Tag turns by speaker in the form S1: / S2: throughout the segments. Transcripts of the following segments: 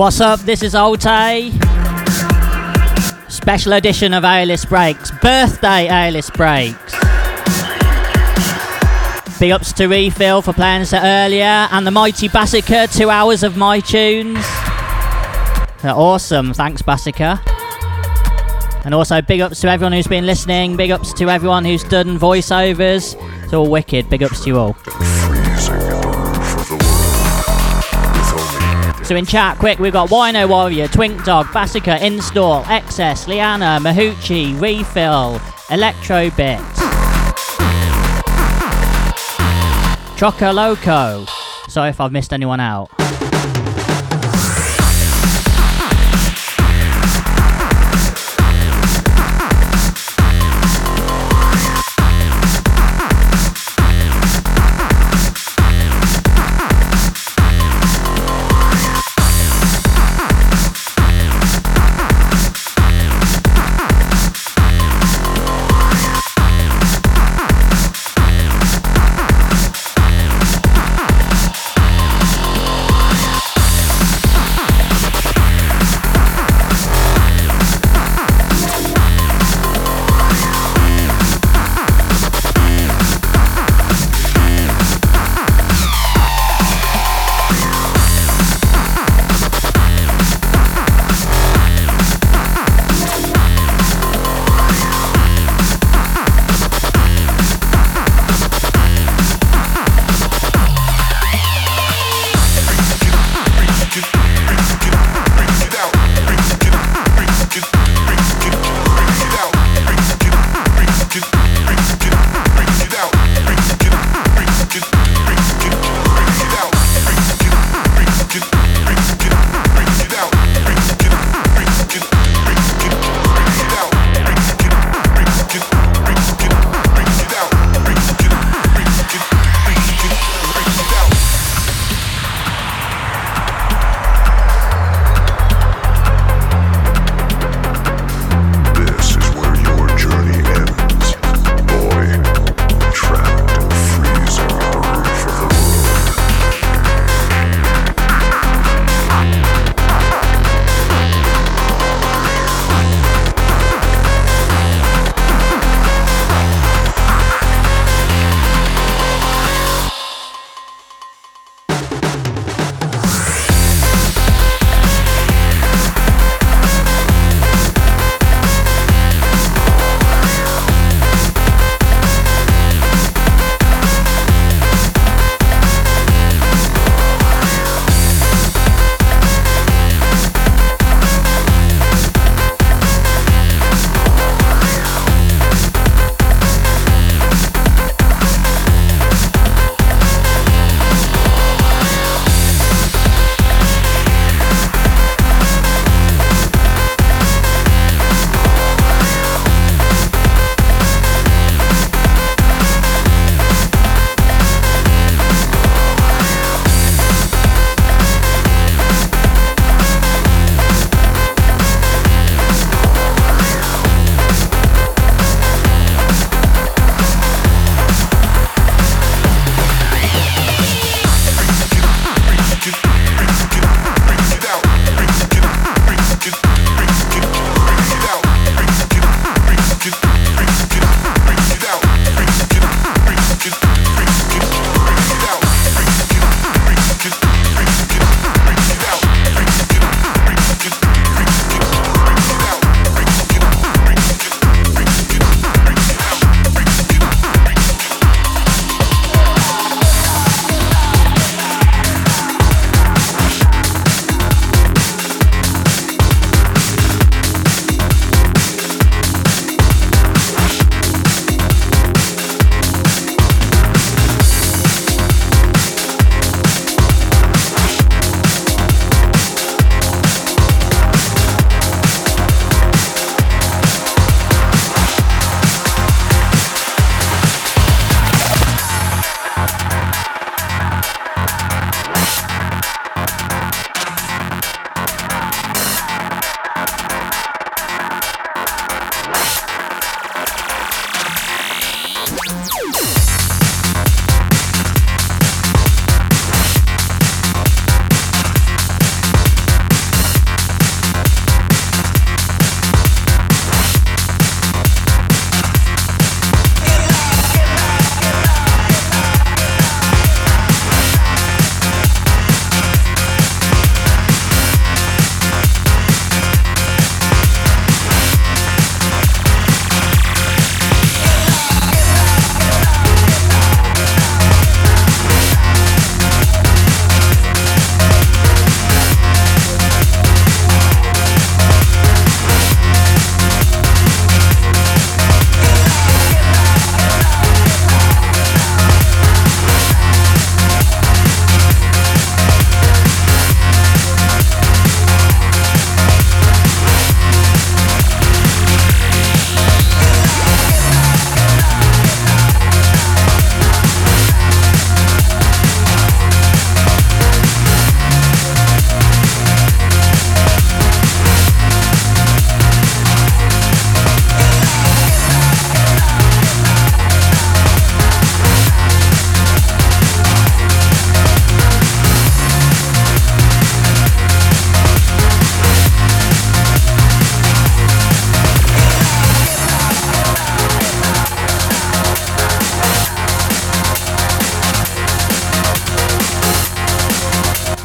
S1: What's up? This is Alt-A. Special edition of A-List Breaks. Birthday A-List Breaks. Big ups to Refill for playing set earlier and the mighty Bassica, two hours of my tunes. They're awesome. Thanks, Bassica. And also big ups to everyone who's been listening. Big ups to everyone who's done voiceovers. It's all wicked. Big ups to you all. So in chat, quick, we've got Wino Warrior, Twink Dog, Bassica, Install, Excess, Liana, Mahuchi, Refill, Electrobit, Troco Loco. Sorry if I've missed anyone out.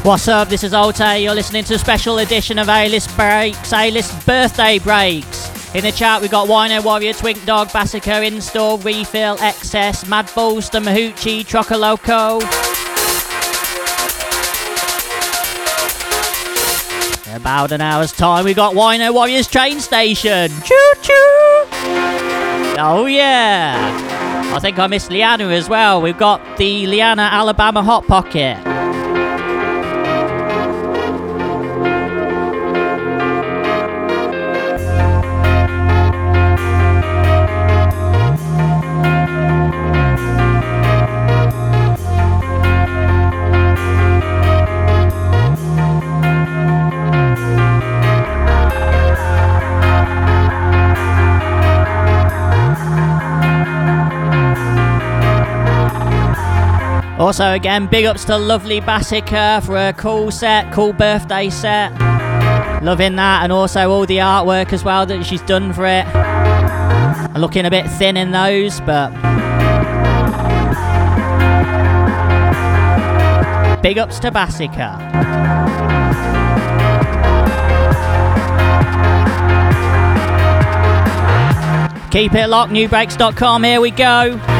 S1: What's up? This is Alt-A. You're listening to a special edition of A-List Breaks, A-List Birthday Breaks. In the chat, we've got Wino Warrior, Twink Dog, Bassica, Install, Refill, Excess, Mad Bolster, Mahuchi, Trocoloco. In about an hour's time, we've got Wino Warrior's train station. Choo choo! Oh yeah! I think I missed Liana as well. We've got the Liana Alabama Hot Pocket. Also, again, big ups to lovely Bassica for a cool set, cool birthday set. Loving that, and also all the artwork as well that she's done for it. looking a bit thin in those, but. Big ups to Bassica. Keep it locked, nubreaks.com, here we go.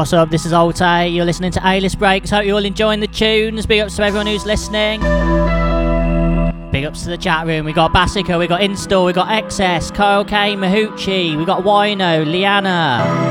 S2: What's up? This is Alt-A. You're listening to A-List Breaks. Hope you're all enjoying the tunes. Big ups to everyone who's listening. Big ups to the chat room. We got Bassica, we got Install, we got XS, Kyle K, Mahuchi, we got Wino, Liana.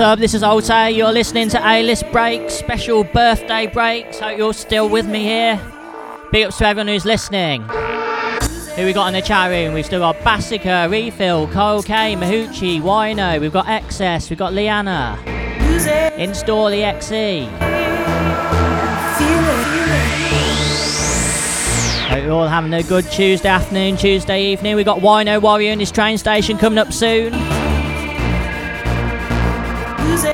S1: Up? This is Alt-A. You're listening to A List Breaks, special birthday breaks. Hope you're still with me here. Big ups to everyone who's listening. Who we got in the chat room? We've still got Bassica, Refill, Kyle K, Mahuchi, Wino. We've got Excess. We've got Liana. Install the XE. Hope you're all having a good Tuesday afternoon, Tuesday evening. We've got Wino Warrior in his train station coming up soon.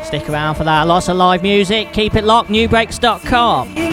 S1: Stick around for that. Lots of live music. Keep it locked. Nubreaks.com.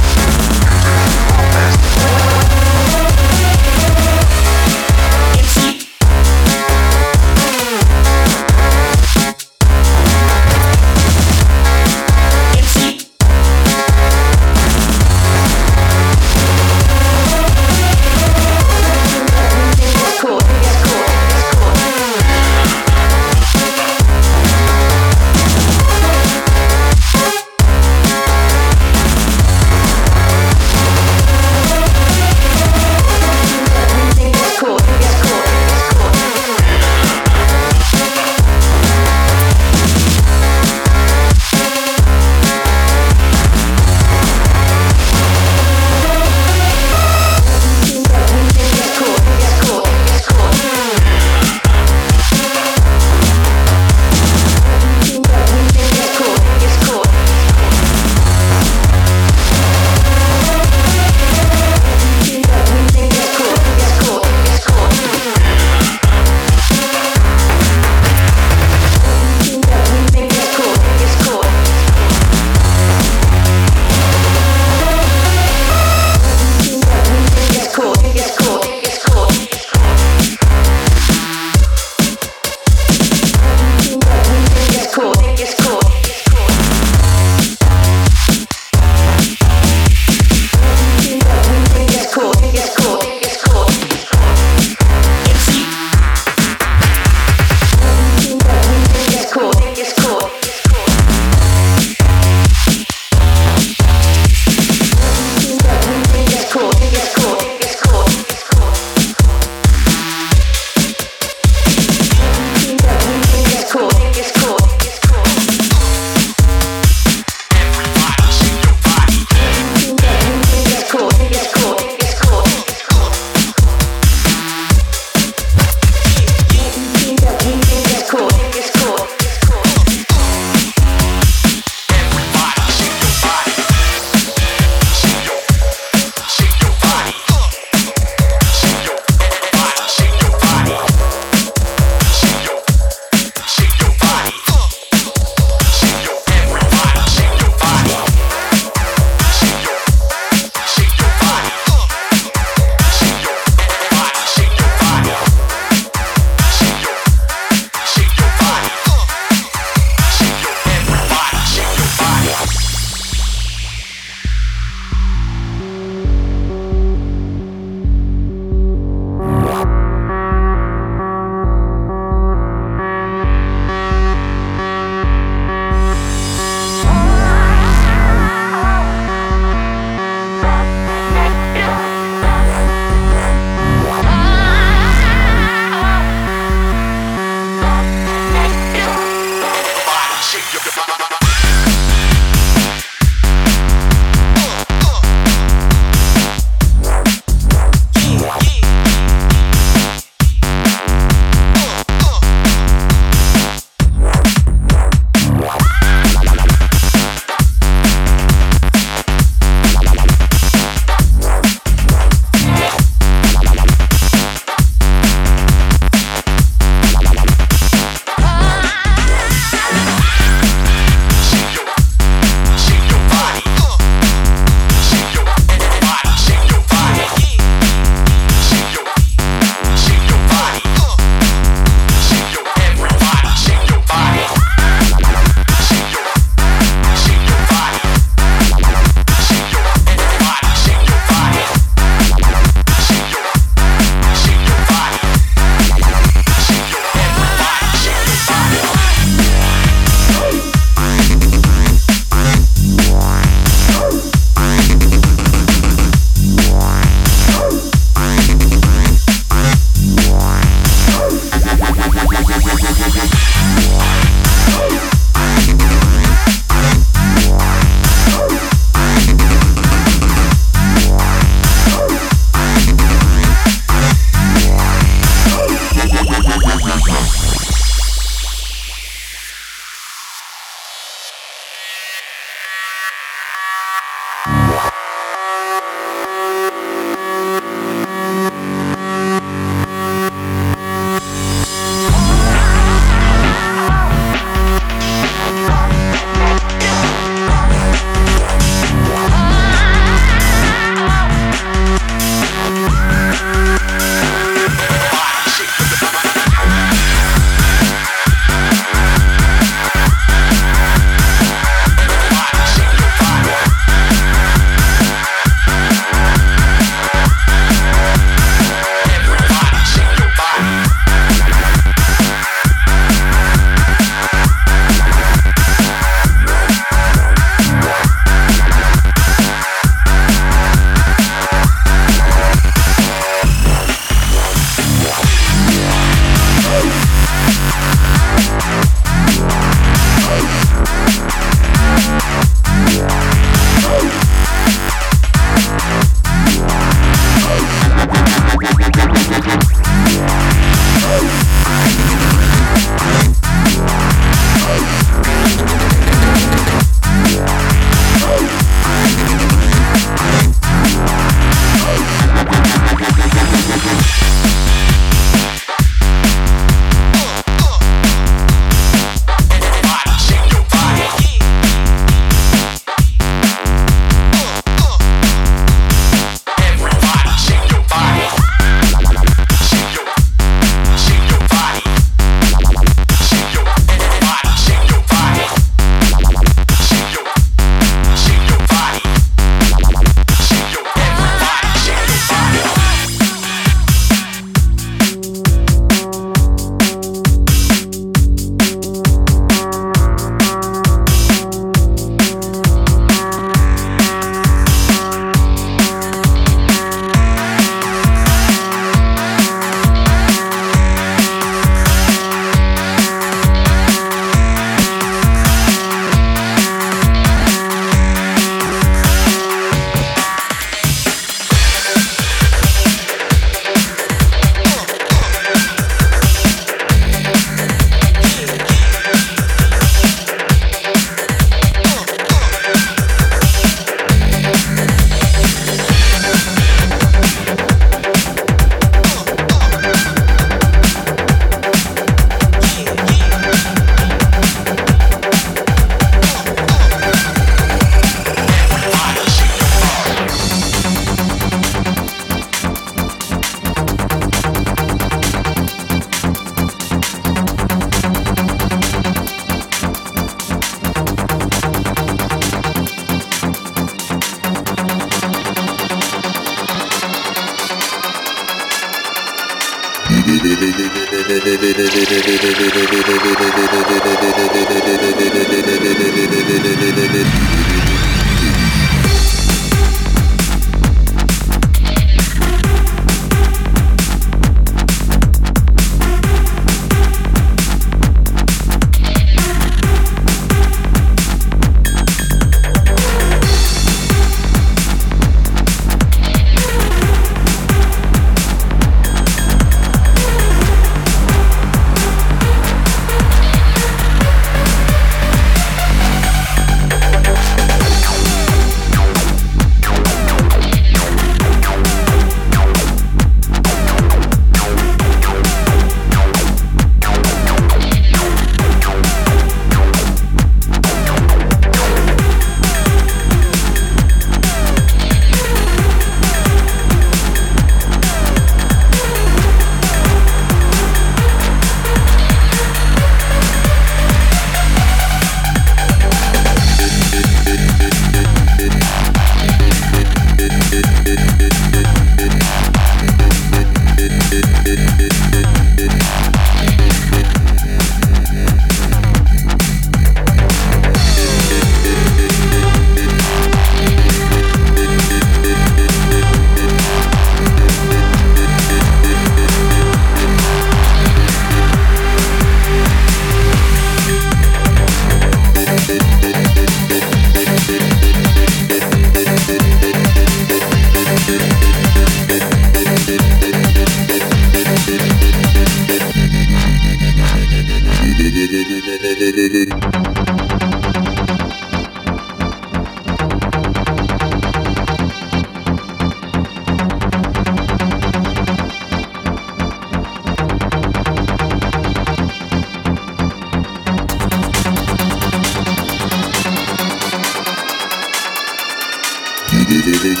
S3: thank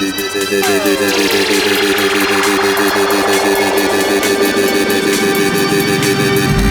S3: you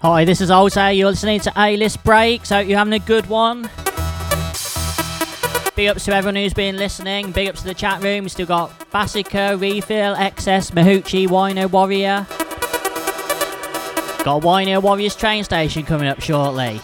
S1: Hi, this is Alt-A. You're listening to A List Breaks. Hope you're having a good one. Big ups to everyone who's been listening. Big ups to the chat room. We've still got Bassica, Refill, XS, Mahuchi, Wino Warrior. Got Wino Warriors train station coming up shortly.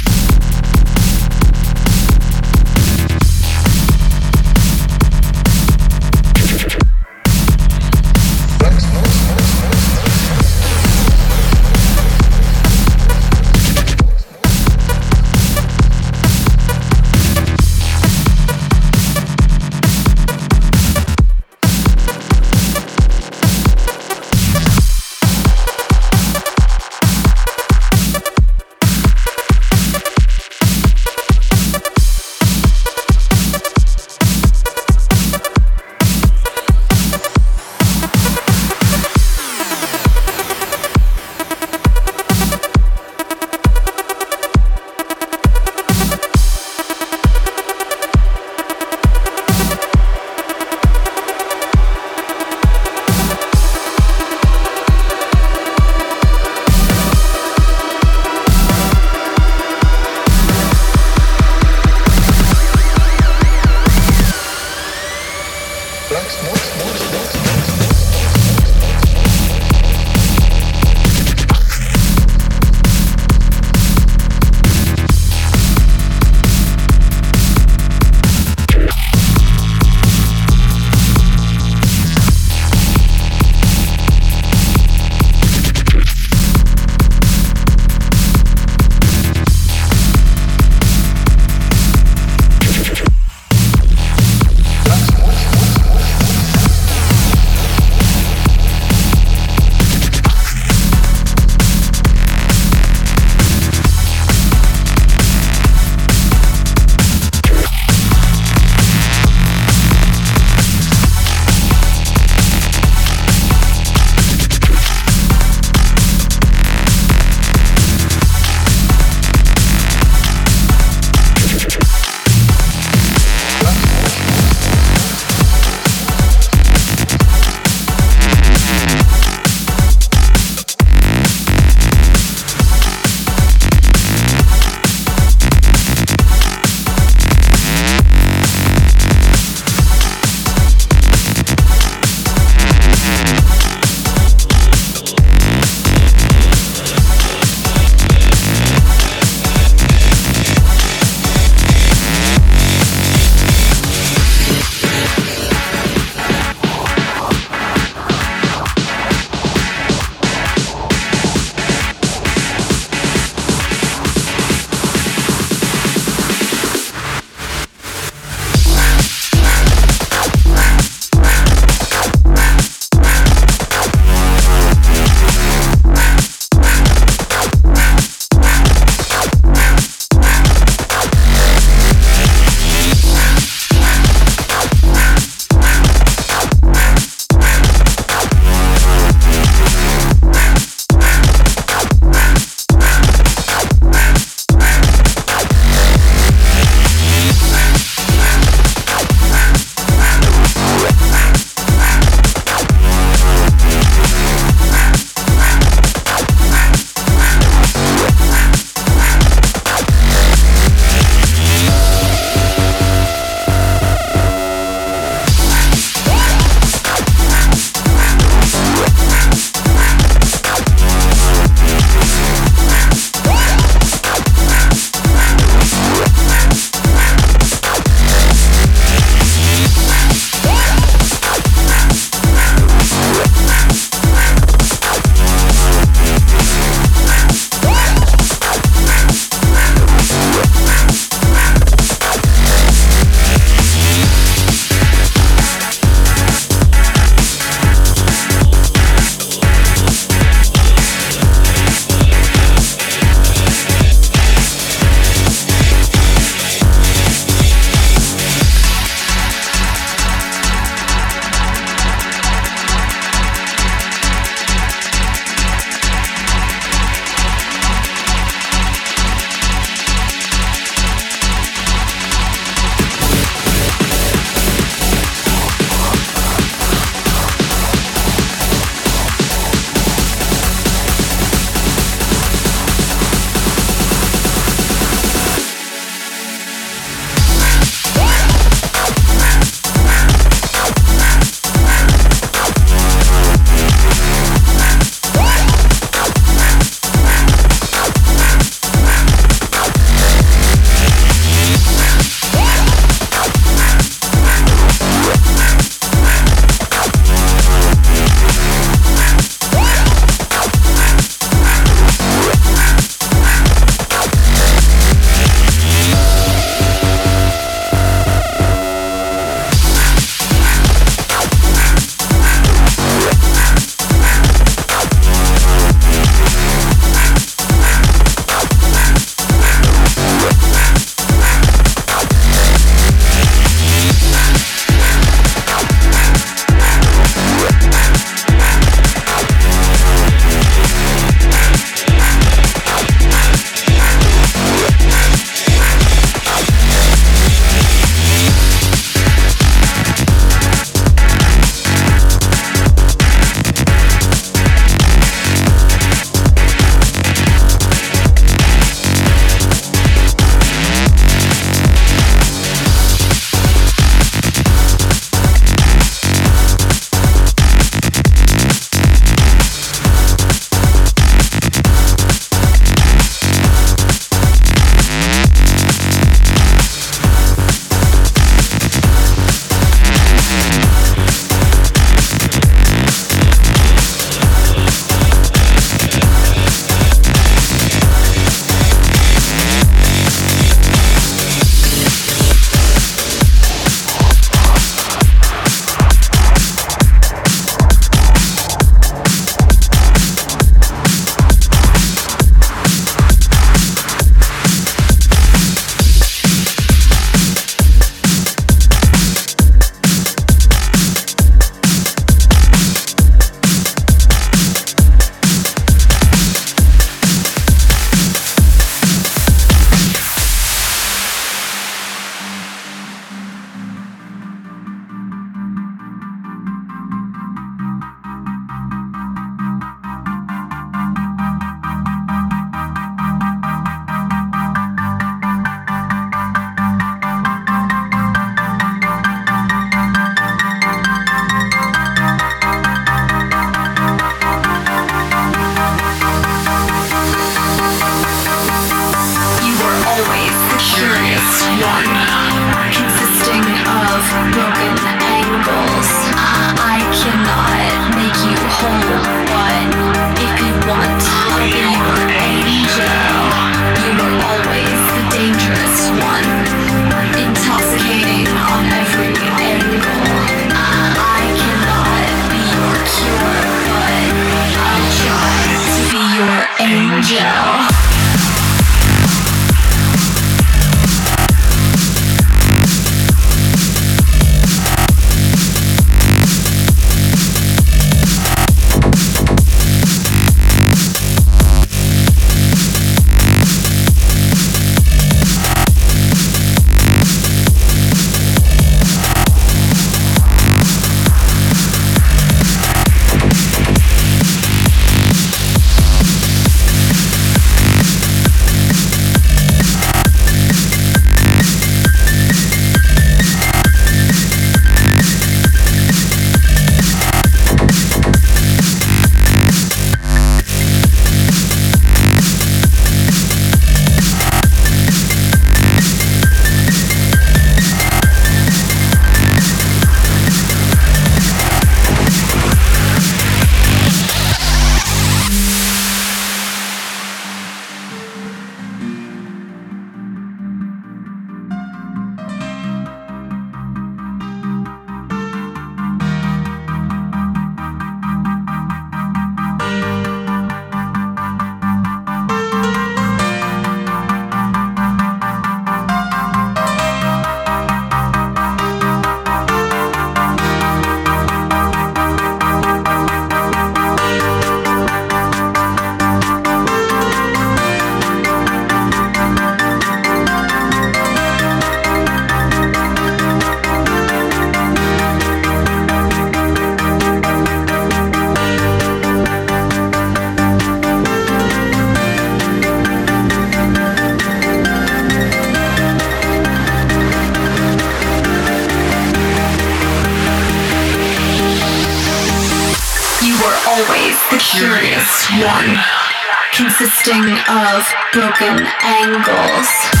S3: Broken angles.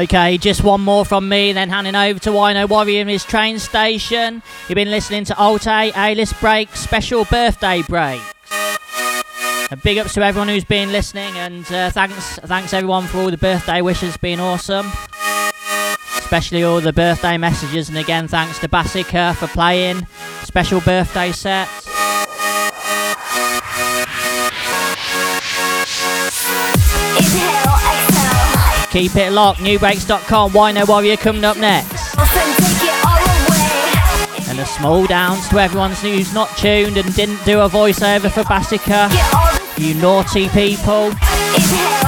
S1: Okay, just one more from me, then handing over to Wino Warrior in his train station. You've been listening to Alt-A A-List Break Special Birthday Break. A big ups to everyone who's been listening, and uh, thanks, thanks everyone for all the birthday wishes. Been awesome, especially all the birthday messages. And again, thanks to Bassica for playing special birthday sets. Keep it locked. Nubreaks.com. Wino Warrior coming up next.
S4: Often take it all away.
S1: And a small downs to everyone who's not tuned and didn't do a voiceover for Bassica.
S4: Get all the
S1: You naughty people.